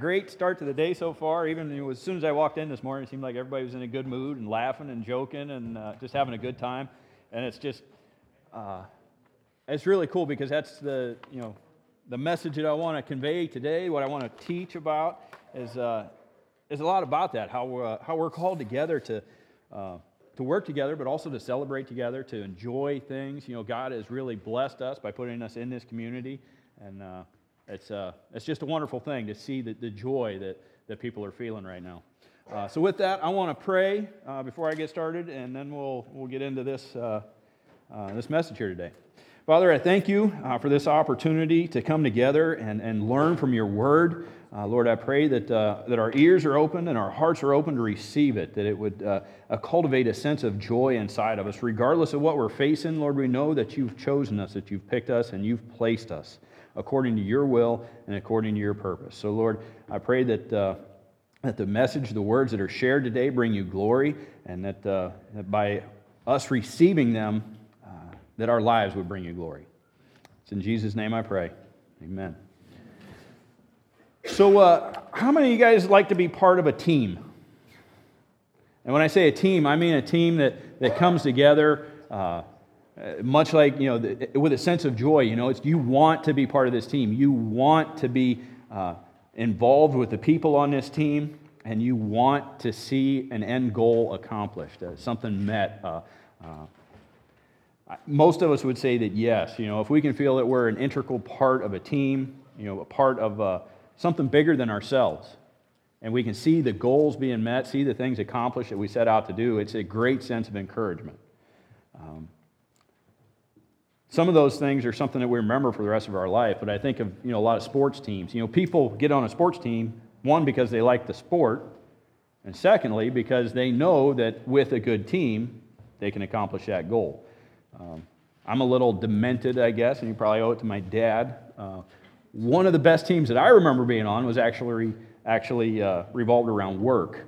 great start to the day so far. Even as soon as I walked in this morning, it seemed like everybody was in a good mood and laughing and joking and uh, just having a good time. And it's just, uh, it's really cool because that's the, you know, the message that I want to convey today, what I want to teach about is, uh, is a lot about that, how, uh, how we're called together to, uh, to work together, but also to celebrate together, to enjoy things. You know, God has really blessed us by putting us in this community. And uh, it's, uh, it's just a wonderful thing to see the, the joy that, that people are feeling right now. Uh, so, with that, I want to pray uh, before I get started, and then we'll, we'll get into this, uh, uh, this message here today. Father, I thank you uh, for this opportunity to come together and, and learn from your word. Uh, Lord, I pray that, that our ears are open and our hearts are open to receive it, that it would cultivate a sense of joy inside of us. Regardless of what we're facing, Lord, we know that you've chosen us, that you've picked us, and you've placed us according to your will and according to your purpose. So, Lord, I pray that, uh, that the message, the words that are shared today bring you glory, and that, that by us receiving them, that our lives would bring you glory. It's in Jesus' name I pray. Amen. So, uh, how many of you guys like to be part of a team? And when I say a team, I mean a team that, that comes together, uh, much like, you know, with a sense of joy. You know, it's, you want to be part of this team. You want to be uh, involved with the people on this team, and you want to see an end goal accomplished, uh, something met, uh, uh, most of us would say that yes. You know, if we can feel that we're an integral part of a team, you know, a part of uh, something bigger than ourselves, and we can see the goals being met, see the things accomplished that we set out to do, it's a great sense of encouragement. Um, some of those things are something that we remember for the rest of our life, but I think of you know a lot of sports teams. You know, people get on a sports team one because they like the sport, and secondly because they know that with a good team they can accomplish that goal. Um, I'm a little demented, I guess, and you probably owe it to my dad. Uh, one of the best teams that I remember being on was actually, actually uh, revolved around work.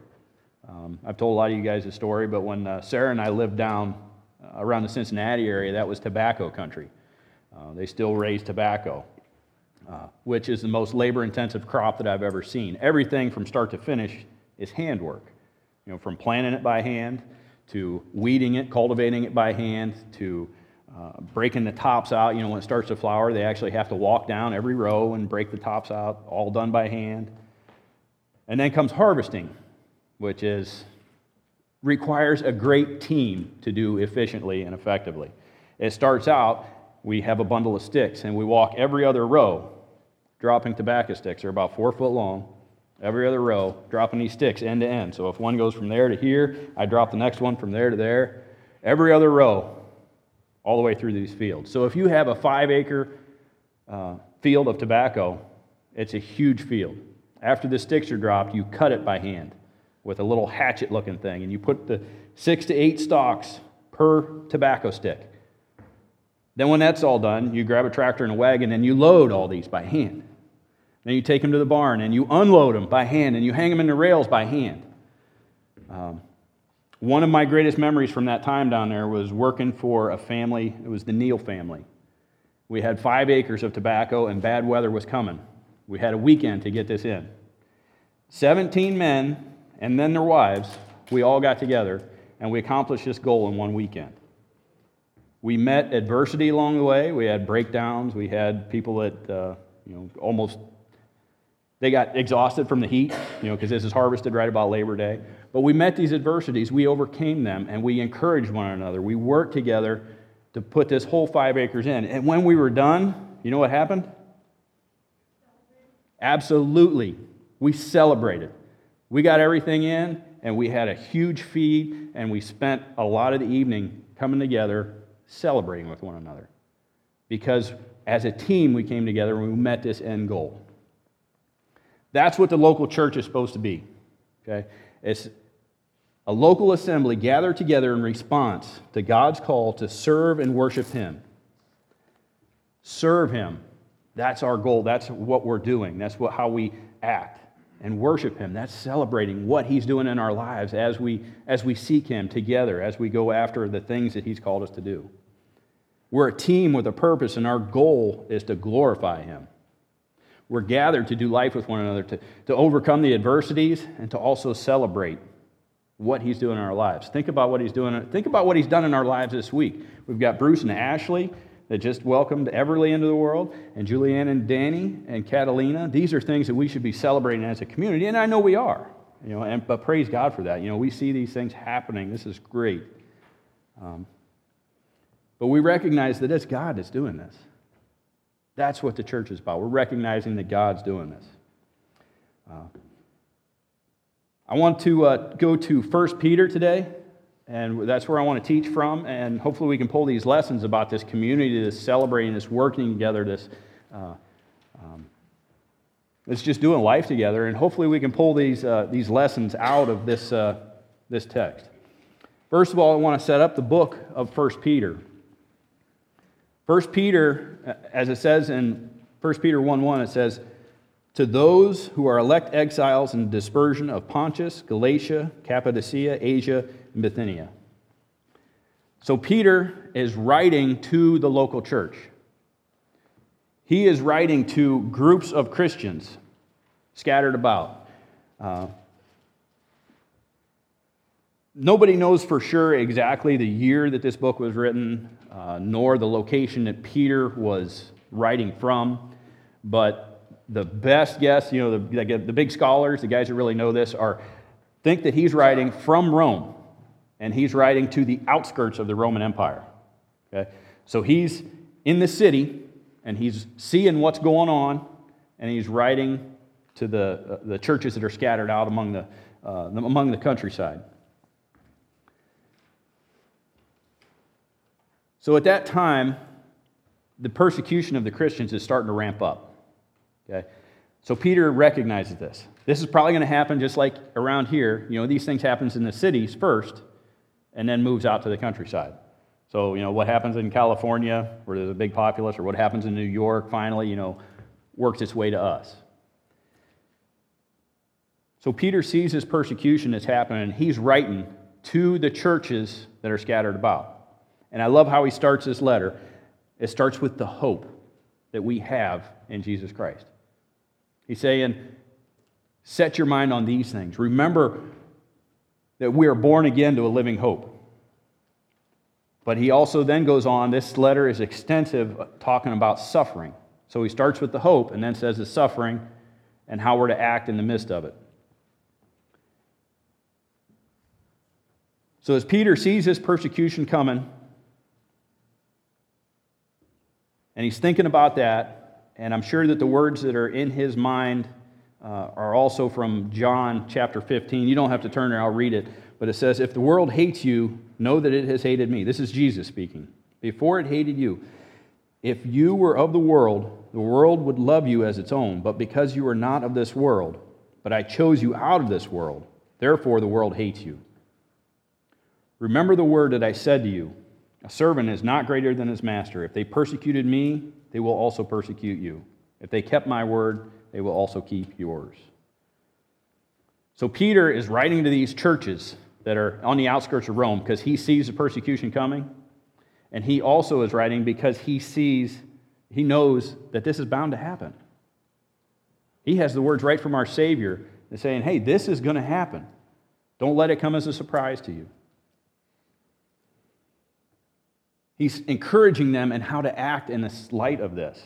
Um, I've told a lot of you guys the story, but when uh, Sarah and I lived down around the Cincinnati area, that was tobacco country. Uh, they still raise tobacco, uh, which is the most labor intensive crop that I've ever seen. Everything from start to finish is handwork, you know, from planting it by hand to weeding it, cultivating it by hand, to uh, breaking the tops out. You know, when it starts to flower, they actually have to walk down every row and break the tops out, all done by hand. And then comes harvesting, which is requires a great team to do efficiently and effectively. It starts out, we have a bundle of sticks, and we walk every other row, dropping tobacco sticks. They're about four foot long every other row, dropping these sticks end to end. So if one goes from there to here, I drop the next one from there to there. Every other row, all the way through these fields. So if you have a five acre uh, field of tobacco, it's a huge field. After the sticks are dropped, you cut it by hand with a little hatchet looking thing, and you put the six to eight stalks per tobacco stick. Then, when that's all done, you grab a tractor and a wagon and you load all these by hand. Then you take them to the barn and you unload them by hand and you hang them in the rails by hand. Um, one of my greatest memories from that time down there was working for a family. It was the Neal family. We had five acres of tobacco and bad weather was coming. We had a weekend to get this in. 17 men and then their wives, we all got together and we accomplished this goal in one weekend. We met adversity along the way. We had breakdowns. We had people that, uh, you know, almost they got exhausted from the heat, you know, because this is harvested right about Labor Day. But we met these adversities, we overcame them, and we encouraged one another. We worked together to put this whole five acres in. And when we were done, you know what happened? Absolutely. We celebrated. We got everything in, and we had a huge feed, and we spent a lot of the evening coming together celebrating with one another. Because as a team, we came together and we met this end goal. That's what the local church is supposed to be. Okay? It's a local assembly gathered together in response to God's call to serve and worship Him. Serve Him. That's our goal. That's what we're doing. That's what, how we act. And worship Him. That's celebrating what He's doing in our lives as we, as we seek Him together, as we go after the things that He's called us to do. We're a team with a purpose, and our goal is to glorify Him. we're gathered to do life with one another, to, to overcome the adversities, and to also celebrate what he's doing in our lives. Think about what he's doing. Think about what he's done in our lives this week. We've got Bruce and Ashley that just welcomed Everly into the world, and Julianne and Danny and Catalina. These are things that we should be celebrating as a community, and I know we are. You know, and, but praise God for that. You know, we see these things happening. This is great. Um, but we recognize that it's God that's doing this. That's what the church is about. We're recognizing that God's doing this. Uh, I want to uh, go to 1 Peter today, and that's where I want to teach from. And hopefully, we can pull these lessons about this community, this celebrating, this working together, this, uh, um, just doing life together. And hopefully, we can pull these, uh, these lessons out of this, uh, this text. First of all, I want to set up the book of 1 Peter. 1 Peter, as it says in 1 Peter 1 1, it says, To those who are elect exiles in dispersion of Pontus, Galatia, Cappadocia, Asia, Bithynia. So Peter is writing to the local church. He is writing to groups of Christians scattered about. Uh, Nobody knows for sure exactly the year that this book was written, uh, nor the location that Peter was writing from. But the best guess, you know, the, the big scholars, the guys that really know this, are think that he's writing from Rome, and he's writing to the outskirts of the Roman Empire. Okay? So he's in the city, and he's seeing what's going on, and he's writing to the, uh, the churches that are scattered out among the, uh, among the countryside. So at that time, the persecution of the Christians is starting to ramp up. Okay? So Peter recognizes this. This is probably going to happen just like around here. You know, these things happens in the cities first and then moves out to the countryside. So, you know, what happens in California where there's a big populace or what happens in New York finally, you know, works its way to us. So Peter sees this persecution that's happening and he's writing to the churches that are scattered about. And I love how he starts this letter. It starts with the hope that we have in Jesus Christ. He's saying, Set your mind on these things. Remember that we are born again to a living hope. But he also then goes on, this letter is extensive, uh, talking about suffering. So he starts with the hope and then says the suffering and how we're to act in the midst of it. So as Peter sees this persecution coming, And he's thinking about that, and I'm sure that the words that are in his mind uh, are also from John chapter 15. You don't have to turn there, I'll read it. But it says, If the world hates you, know that it has hated me. This is Jesus speaking. Before it hated you. If you were of the world, the world would love you as its own. But because you are not of this world, but I chose you out of this world, therefore the world hates you. Remember the word that I said to you a servant is not greater than his master. If they persecuted me, they will also persecute you. If they kept my word, they will also keep yours. So Peter is writing to these churches that are on the outskirts of Rome because he sees the persecution coming. And he also is writing because he sees, he knows that this is bound to happen. He has the words right from our Savior saying, hey, this is going to happen. Don't let it come as a surprise to you. He's encouraging them in how to act in the light of this.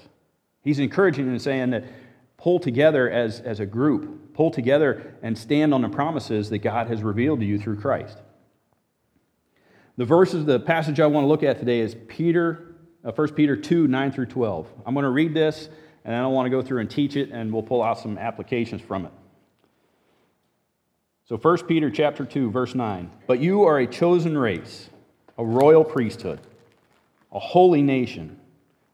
He's encouraging them saying that pull together as, as a group, pull together and stand on the promises that God has revealed to you through Christ. The verses, the passage I want to look at today is Peter, uh, 1 Peter 2, 9 through 12. I'm going to read this, and I don't want to go through and teach it, and we'll pull out some applications from it. So 1 Peter chapter 2, verse 9. But you are a chosen race, a royal priesthood a holy nation,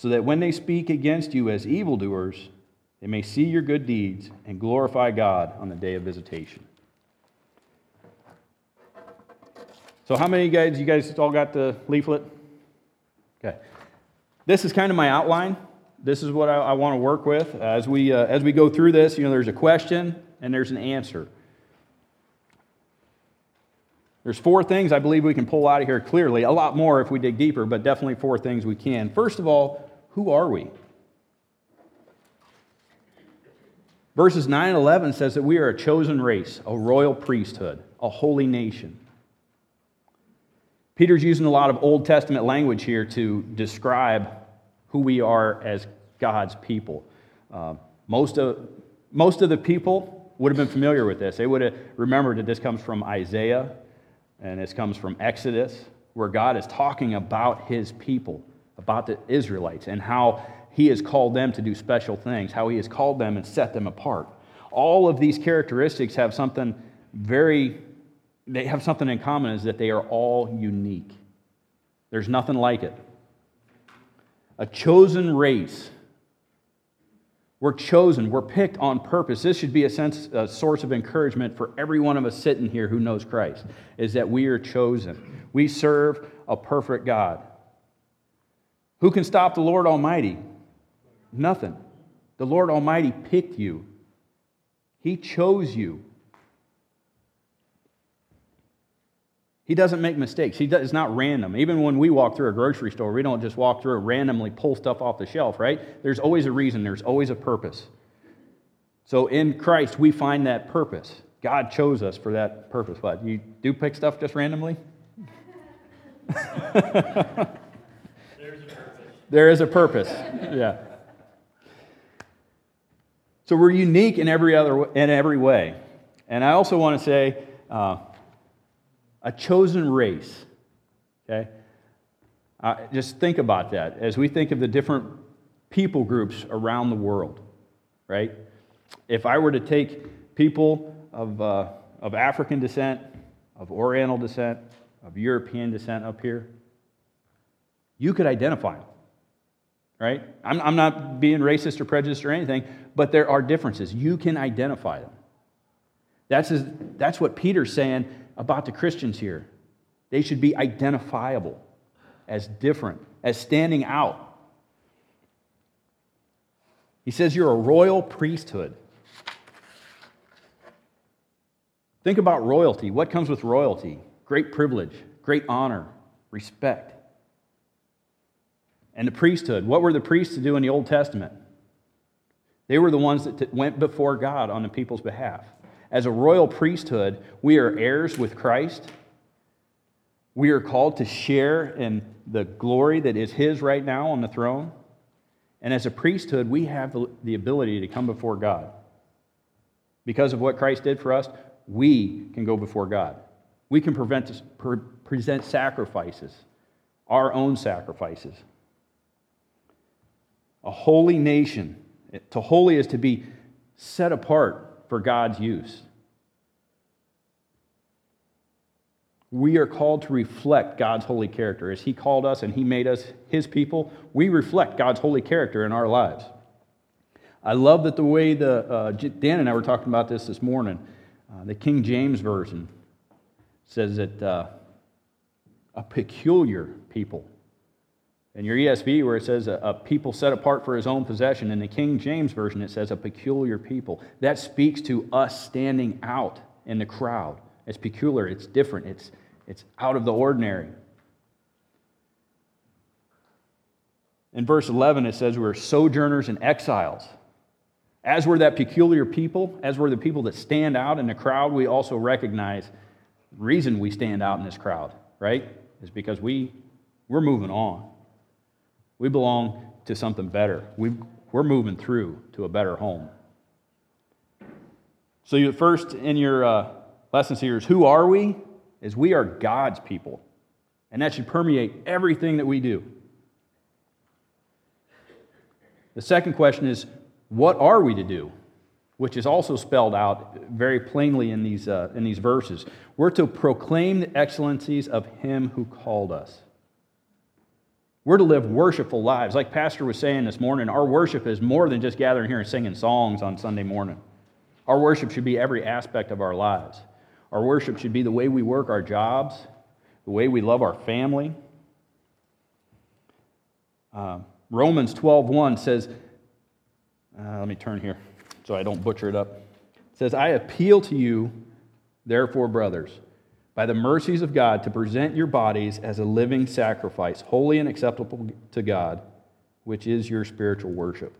so that when they speak against you as evildoers, they may see your good deeds and glorify God on the day of visitation. So, how many guys, you guys all got the leaflet? Okay. This is kind of my outline. This is what I, I want to work with. As we, uh, as we go through this, you know, there's a question and there's an answer. There's four things I believe we can pull out of here clearly. A lot more if we dig deeper, but definitely four things we can. First of all, who are we? Verses 9 and 11 says that we are a chosen race, a royal priesthood, a holy nation. Peter's using a lot of Old Testament language here to describe who we are as God's people. Uh, most, of, most of the people would have been familiar with this. They would have remembered that this comes from Isaiah and this comes from Exodus, where God is talking about his people, about the Israelites, and how he has called them to do special things, how he has called them and set them apart. All of these characteristics have something very, they have something in common is that they are all unique. There's nothing like it. A chosen race. We're chosen, we're picked on purpose. This should be a, sense, a source of encouragement for every one of us sitting here who knows Christ, is that we are chosen. We serve a perfect God. Who can stop the Lord Almighty? Nothing. The Lord Almighty picked you, He chose you. He doesn't make mistakes. He does, it's not random. Even when we walk through a grocery store, we don't just walk through and randomly pull stuff off the shelf, right? There's always a reason, there's always a purpose. So in Christ, we find that purpose. God chose us for that purpose. What? You do pick stuff just randomly? there is a purpose. Yeah. So we're unique in every other in every way. And I also want to say, uh, a chosen race. Okay, uh, just think about that as we think of the different people groups around the world. Right? If I were to take people of uh, of African descent, of Oriental descent, of European descent up here, you could identify them right? I'm, I'm not being racist or prejudiced or anything, but there are differences. You can identify them. That's, his, that's what Peter's saying about the Christians here. They should be identifiable as different, as standing out. He says you're a royal priesthood. Think about royalty. What comes with royalty? Great privilege, great honor, respect. And the priesthood. What were the priests to do in the Old Testament? They were the ones that went before God on the people's behalf. As a royal priesthood, we are heirs with Christ. We are called to share in the glory that is His right now on the throne. And as a priesthood, we have the ability to come before God. Because of what Christ did for us, we can go before God. We can prevent, present sacrifices, our own sacrifices a holy nation. To holy is to be set apart for God's use. We are called to reflect God's holy character. As He called us and He made us His people, we reflect God's holy character in our lives. I love that the way the uh, Dan and I were talking about this this morning. Uh, the King James version says that uh, a peculiar people. In your ESV, where it says a, people set apart for his own possession, in the King James Version, it says a peculiar people. That speaks to us standing out in the crowd. It's peculiar, it's different, it's, it's out of the ordinary. In verse 11, it says we're sojourners and exiles. As we're that peculiar people, as we're the people that stand out in the crowd, we also recognize the reason we stand out in this crowd, right? Is because we, we're moving on. We belong to something better. We, we're moving through to a better home. So, you, first in your uh, lessons here is who are we? Is we are God's people. And that should permeate everything that we do. The second question is what are we to do? Which is also spelled out very plainly in these, uh, in these verses. We're to proclaim the excellencies of Him who called us. We're to live worshipful lives. Like Pastor was saying this morning, our worship is more than just gathering here and singing songs on Sunday morning. Our worship should be every aspect of our lives. Our worship should be the way we work our jobs, the way we love our family. Uh, Romans 12:1 says, uh, let me turn here so I don't butcher it up. It says, I appeal to you, therefore, brothers, by the mercies of God, to present your bodies as a living sacrifice, holy and acceptable to God, which is your spiritual worship.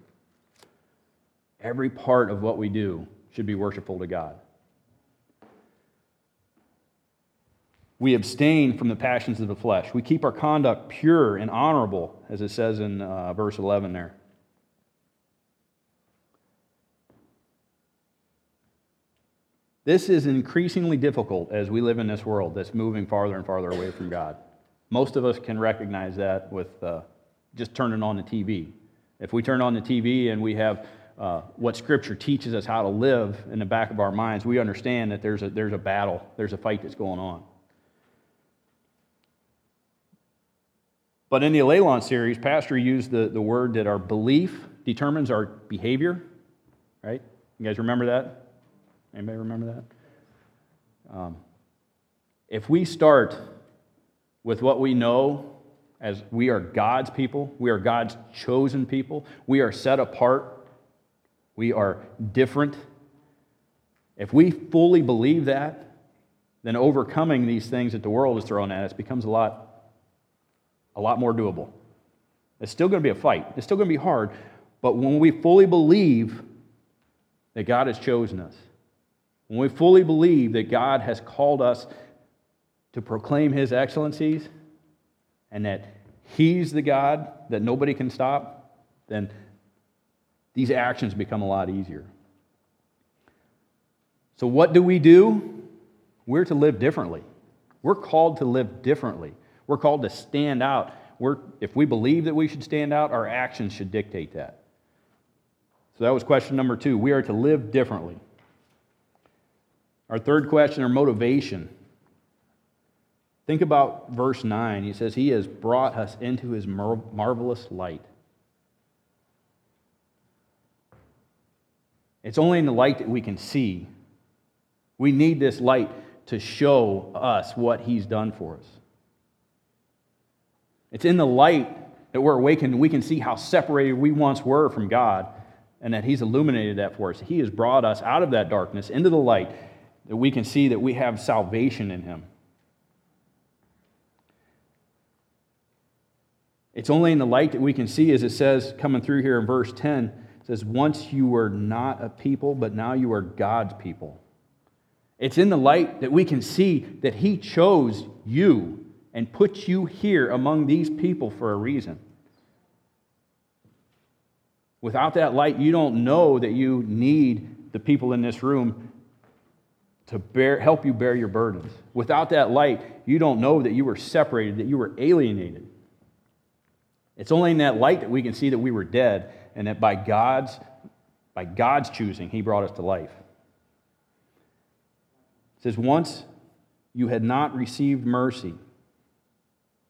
Every part of what we do should be worshipful to God. We abstain from the passions of the flesh. We keep our conduct pure and honorable, as it says in uh, verse 11 there. This is increasingly difficult as we live in this world that's moving farther and farther away from God. Most of us can recognize that with uh, just turning on the TV. If we turn on the TV and we have uh, what Scripture teaches us how to live in the back of our minds, we understand that there's a, there's a battle, there's a fight that's going on. But in the Allelon series, Pastor used the, the word that our belief determines our behavior, right? You guys remember that? Anybody remember that? Um, if we start with what we know as we are God's people, we are God's chosen people, we are set apart, we are different. If we fully believe that, then overcoming these things that the world is throwing at us becomes a lot, a lot more doable. It's still going to be a fight. It's still going to be hard. But when we fully believe that God has chosen us, when we fully believe that God has called us to proclaim His excellencies and that He's the God that nobody can stop, then these actions become a lot easier. So, what do we do? We're to live differently. We're called to live differently. We're called to stand out. We're, if we believe that we should stand out, our actions should dictate that. So, that was question number two. We are to live differently. Our third question, our motivation. Think about verse 9. He says, He has brought us into His mar- marvelous light. It's only in the light that we can see. We need this light to show us what He's done for us. It's in the light that we're awakened we can see how separated we once were from God and that He's illuminated that for us. He has brought us out of that darkness into the light that we can see that we have salvation in him. It's only in the light that we can see, as it says coming through here in verse 10, it says, Once you were not a people, but now you are God's people. It's in the light that we can see that He chose you and put you here among these people for a reason. Without that light, you don't know that you need the people in this room to bear, help you bear your burdens. Without that light, you don't know that you were separated, that you were alienated. It's only in that light that we can see that we were dead and that by God's, by God's choosing, He brought us to life. It says, Once you had not received mercy,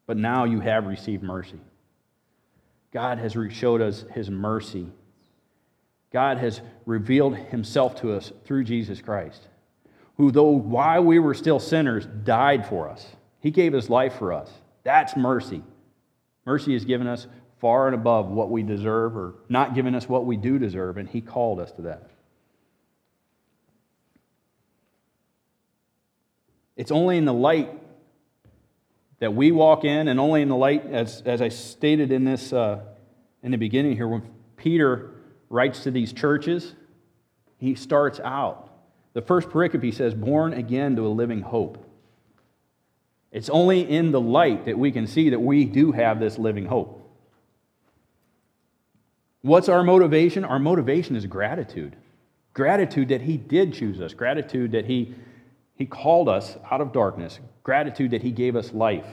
but now you have received mercy. God has showed us His mercy. God has revealed Himself to us through Jesus Christ who, though while we were still sinners, died for us. He gave his life for us. That's mercy. Mercy has given us far and above what we deserve, or not given us what we do deserve, and he called us to that. It's only in the light that we walk in, and only in the light, as, as I stated in this uh, in the beginning here, when Peter writes to these churches, he starts out the first pericope says, born again to a living hope. It's only in the light that we can see that we do have this living hope. What's our motivation? Our motivation is gratitude. Gratitude that He did choose us, gratitude that He, he called us out of darkness, gratitude that He gave us life,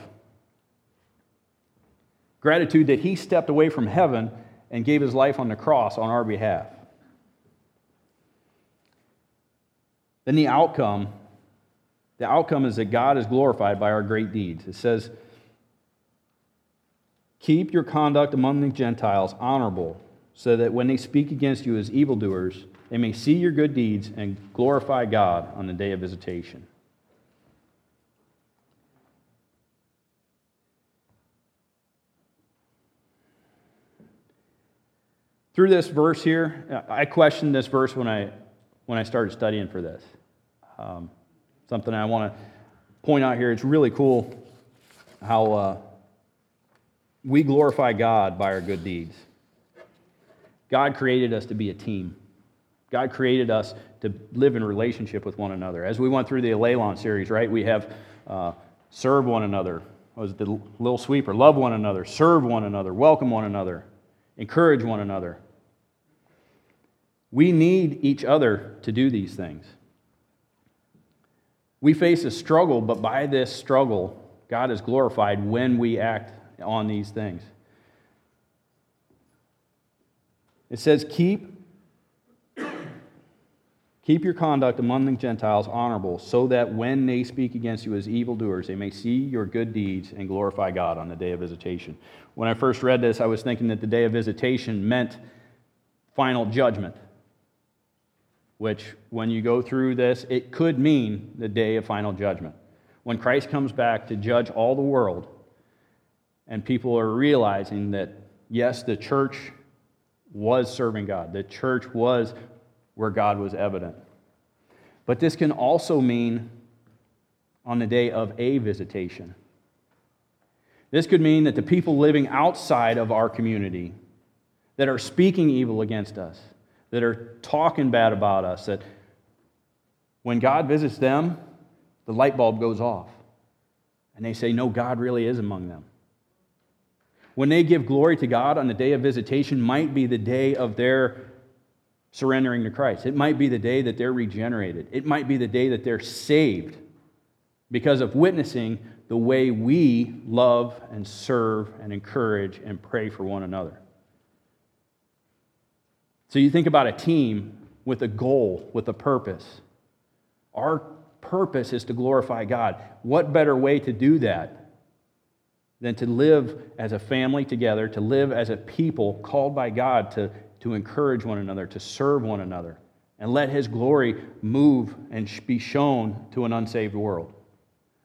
gratitude that He stepped away from heaven and gave His life on the cross on our behalf. Then the outcome, the outcome is that God is glorified by our great deeds. It says, Keep your conduct among the Gentiles honorable, so that when they speak against you as evildoers, they may see your good deeds and glorify God on the day of visitation. Through this verse here, I questioned this verse when I, when I started studying for this. Um, something I want to point out here. It's really cool how uh, we glorify God by our good deeds. God created us to be a team. God created us to live in relationship with one another. As we went through the Allelon series, right, we have uh, serve one another. Was the little sweeper? Love one another, serve one another, welcome one another, encourage one another. We need each other to do these things. We face a struggle, but by this struggle, God is glorified when we act on these things. It says, Keep, keep your conduct among the Gentiles honorable, so that when they speak against you as evildoers, they may see your good deeds and glorify God on the day of visitation. When I first read this, I was thinking that the day of visitation meant final judgment which, when you go through this, it could mean the day of final judgment. When Christ comes back to judge all the world, and people are realizing that, yes, the church was serving God, the church was where God was evident. But this can also mean on the day of a visitation. This could mean that the people living outside of our community that are speaking evil against us, that are talking bad about us, that when God visits them, the light bulb goes off. And they say, No, God really is among them. When they give glory to God on the day of visitation, might be the day of their surrendering to Christ. It might be the day that they're regenerated. It might be the day that they're saved because of witnessing the way we love and serve and encourage and pray for one another. So you think about a team with a goal, with a purpose. Our purpose is to glorify God. What better way to do that than to live as a family together, to live as a people called by God to, to encourage one another, to serve one another, and let His glory move and be shown to an unsaved world?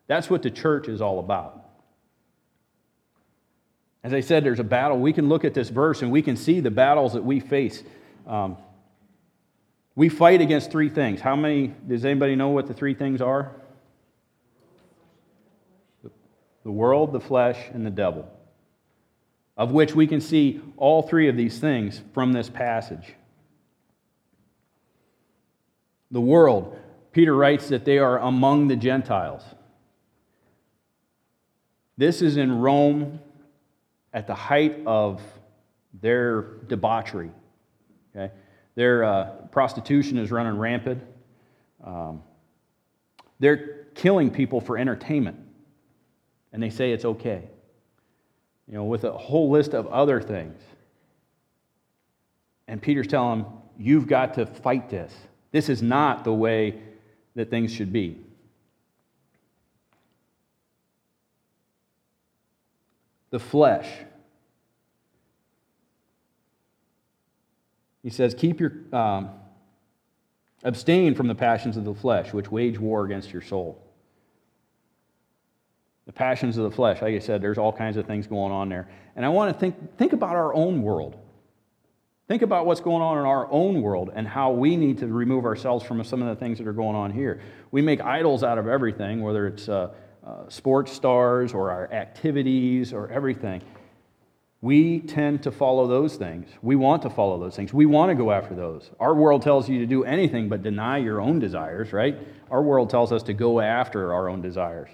That's what the church is all about. As I said, there's a battle. We can look at this verse and we can see the battles that we face um, we fight against three things. How many, does anybody know what the three things are? The world, the flesh, and the devil. Of which we can see all three of these things from this passage. The world, Peter writes that they are among the Gentiles. This is in Rome at the height of their debauchery. Okay? Their uh, prostitution is running rampant. Um, they're killing people for entertainment, and they say it's okay. You know, with a whole list of other things. And Peter's telling them, You've got to fight this. This is not the way that things should be. The flesh He says, Keep your, um, abstain from the passions of the flesh, which wage war against your soul. The passions of the flesh, like I said, there's all kinds of things going on there. And I want to think, think about our own world. Think about what's going on in our own world and how we need to remove ourselves from some of the things that are going on here. We make idols out of everything, whether it's uh, uh, sports stars or our activities or everything we tend to follow those things. We want to follow those things. We want to go after those. Our world tells you to do anything but deny your own desires, right? Our world tells us to go after our own desires.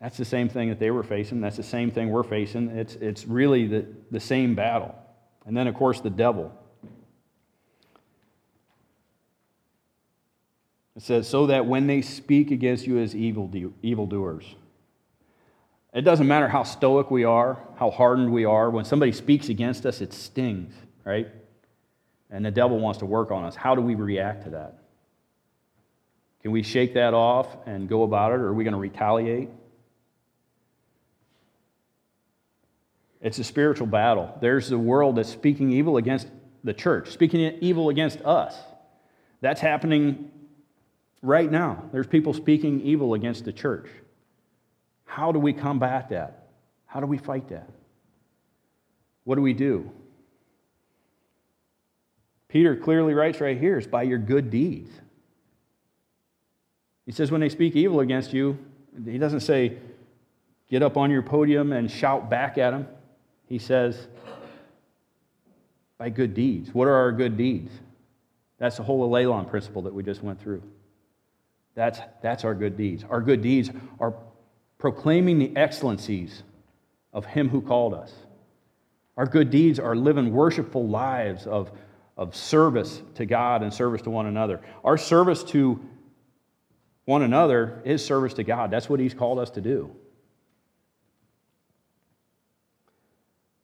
That's the same thing that they were facing. That's the same thing we're facing. It's, it's really the, the same battle. And then, of course, the devil. It says, so that when they speak against you as evil evildoers. It doesn't matter how stoic we are, how hardened we are. When somebody speaks against us, it stings, right? And the devil wants to work on us. How do we react to that? Can we shake that off and go about it, or are we going to retaliate? It's a spiritual battle. There's the world that's speaking evil against the church, speaking evil against us. That's happening right now. There's people speaking evil against the church. How do we combat that? How do we fight that? What do we do? Peter clearly writes right here it's by your good deeds. He says, when they speak evil against you, he doesn't say, get up on your podium and shout back at them. He says, by good deeds. What are our good deeds? That's the whole Allelon principle that we just went through. That's, that's our good deeds. Our good deeds are proclaiming the excellencies of Him who called us. Our good deeds are living worshipful lives of, of service to God and service to one another. Our service to one another is service to God. That's what He's called us to do.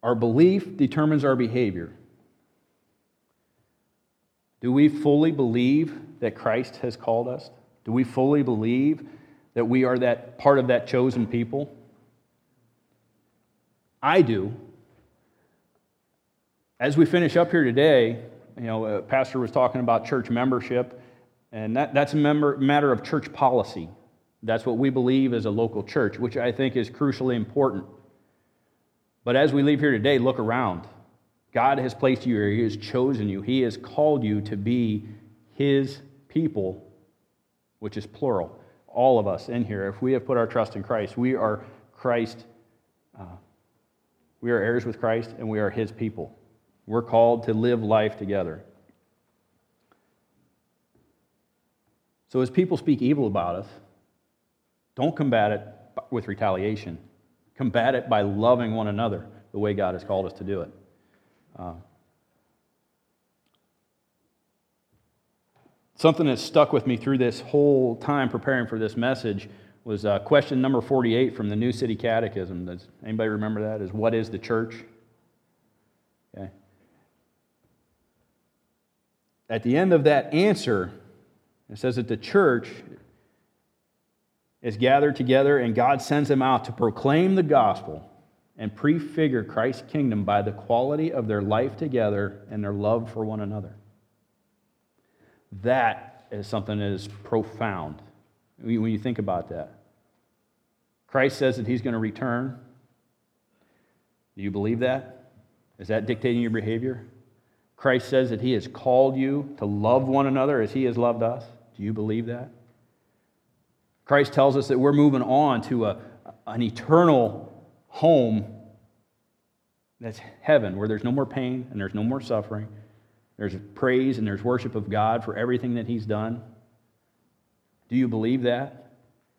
Our belief determines our behavior. Do we fully believe that Christ has called us? Do we fully believe that we are that part of that chosen people? I do. As we finish up here today, you know, uh, Pastor was talking about church membership, and that, that's a member, matter of church policy. That's what we believe as a local church, which I think is crucially important. But as we leave here today, look around. God has placed you here, He has chosen you, He has called you to be His people, which is plural. All of us in here, if we have put our trust in Christ, we are Christ. Uh, we are heirs with Christ, and we are His people. We're called to live life together. So, as people speak evil about us, don't combat it with retaliation. Combat it by loving one another the way God has called us to do it. Uh, something that stuck with me through this whole time preparing for this message was uh, question number 48 from the New City Catechism. Does anybody remember that? Is what is the church? Okay. At the end of that answer, it says that the church is gathered together and God sends them out to proclaim the gospel and prefigure Christ's kingdom by the quality of their life together and their love for one another. That is something that is profound when you think about that. Christ says that he's going to return. Do you believe that? Is that dictating your behavior? Christ says that he has called you to love one another as he has loved us. Do you believe that? Christ tells us that we're moving on to a, an eternal home that's heaven, where there's no more pain and there's no more suffering. There's praise and there's worship of God for everything that He's done. Do you believe that?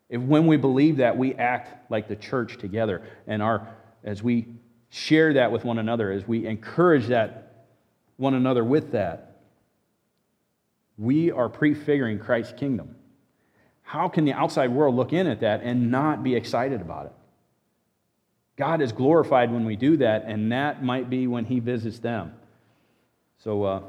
If when we believe that, we act like the church together, and our, as we share that with one another, as we encourage that one another with that, we are prefiguring Christ's kingdom. How can the outside world look in at that and not be excited about it? God is glorified when we do that, and that might be when He visits them. So, uh,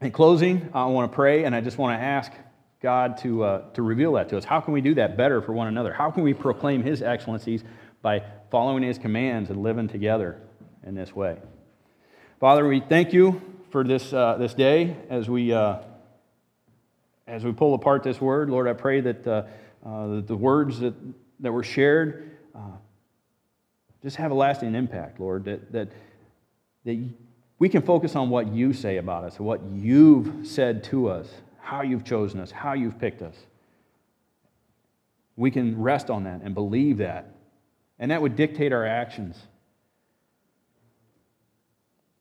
in closing, I want to pray, and I just want to ask God to, uh, to reveal that to us. How can we do that better for one another? How can we proclaim His excellencies by following His commands and living together in this way? Father, we thank you for this, uh, this day as we, uh, as we pull apart this word. Lord, I pray that, uh, uh, that the words that, that were shared just have a lasting impact, Lord, that, that, that we can focus on what you say about us, what you've said to us, how you've chosen us, how you've picked us. We can rest on that and believe that. And that would dictate our actions.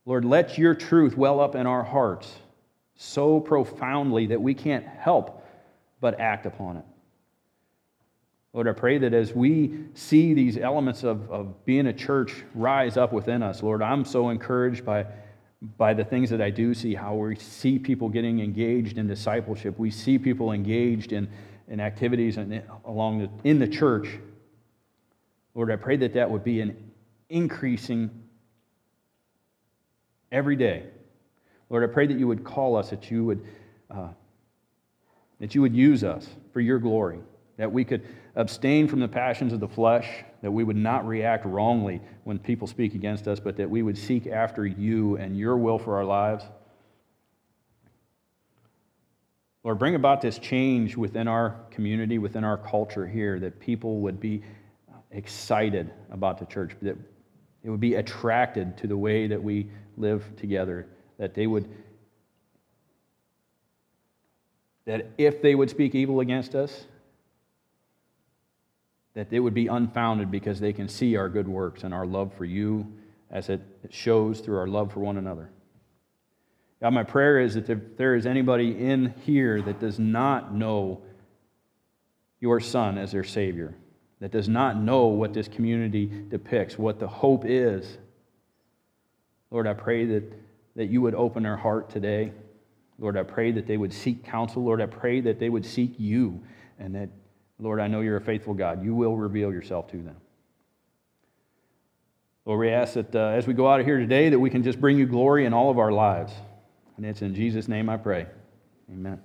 Lord, let your truth well up in our hearts so profoundly that we can't help but act upon it. Lord, I pray that as we see these elements of, of being a church rise up within us, Lord, I'm so encouraged by, by the things that I do see, how we see people getting engaged in discipleship. We see people engaged in, in activities and along the, in the church. Lord, I pray that that would be an increasing every day. Lord, I pray that you would call us, that you would, uh, that you would use us for your glory. that we could abstain from the passions of the flesh, that we would not react wrongly when people speak against us, but that we would seek after you and your will for our lives. Lord, bring about this change within our community, within our culture here, that people would be excited about the church, that they would be attracted to the way that we live together, that they would, that if they would speak evil against us, that it would be unfounded because they can see our good works and our love for you as it shows through our love for one another. God, my prayer is that if there is anybody in here that does not know your Son as their Savior, that does not know what this community depicts, what the hope is, Lord, I pray that, that you would open their heart today. Lord, I pray that they would seek counsel. Lord, I pray that they would seek you and that, Lord, I know you're a faithful God. You will reveal yourself to them. Lord, we ask that uh, as we go out of here today, that we can just bring you glory in all of our lives. And it's in Jesus' name I pray. Amen.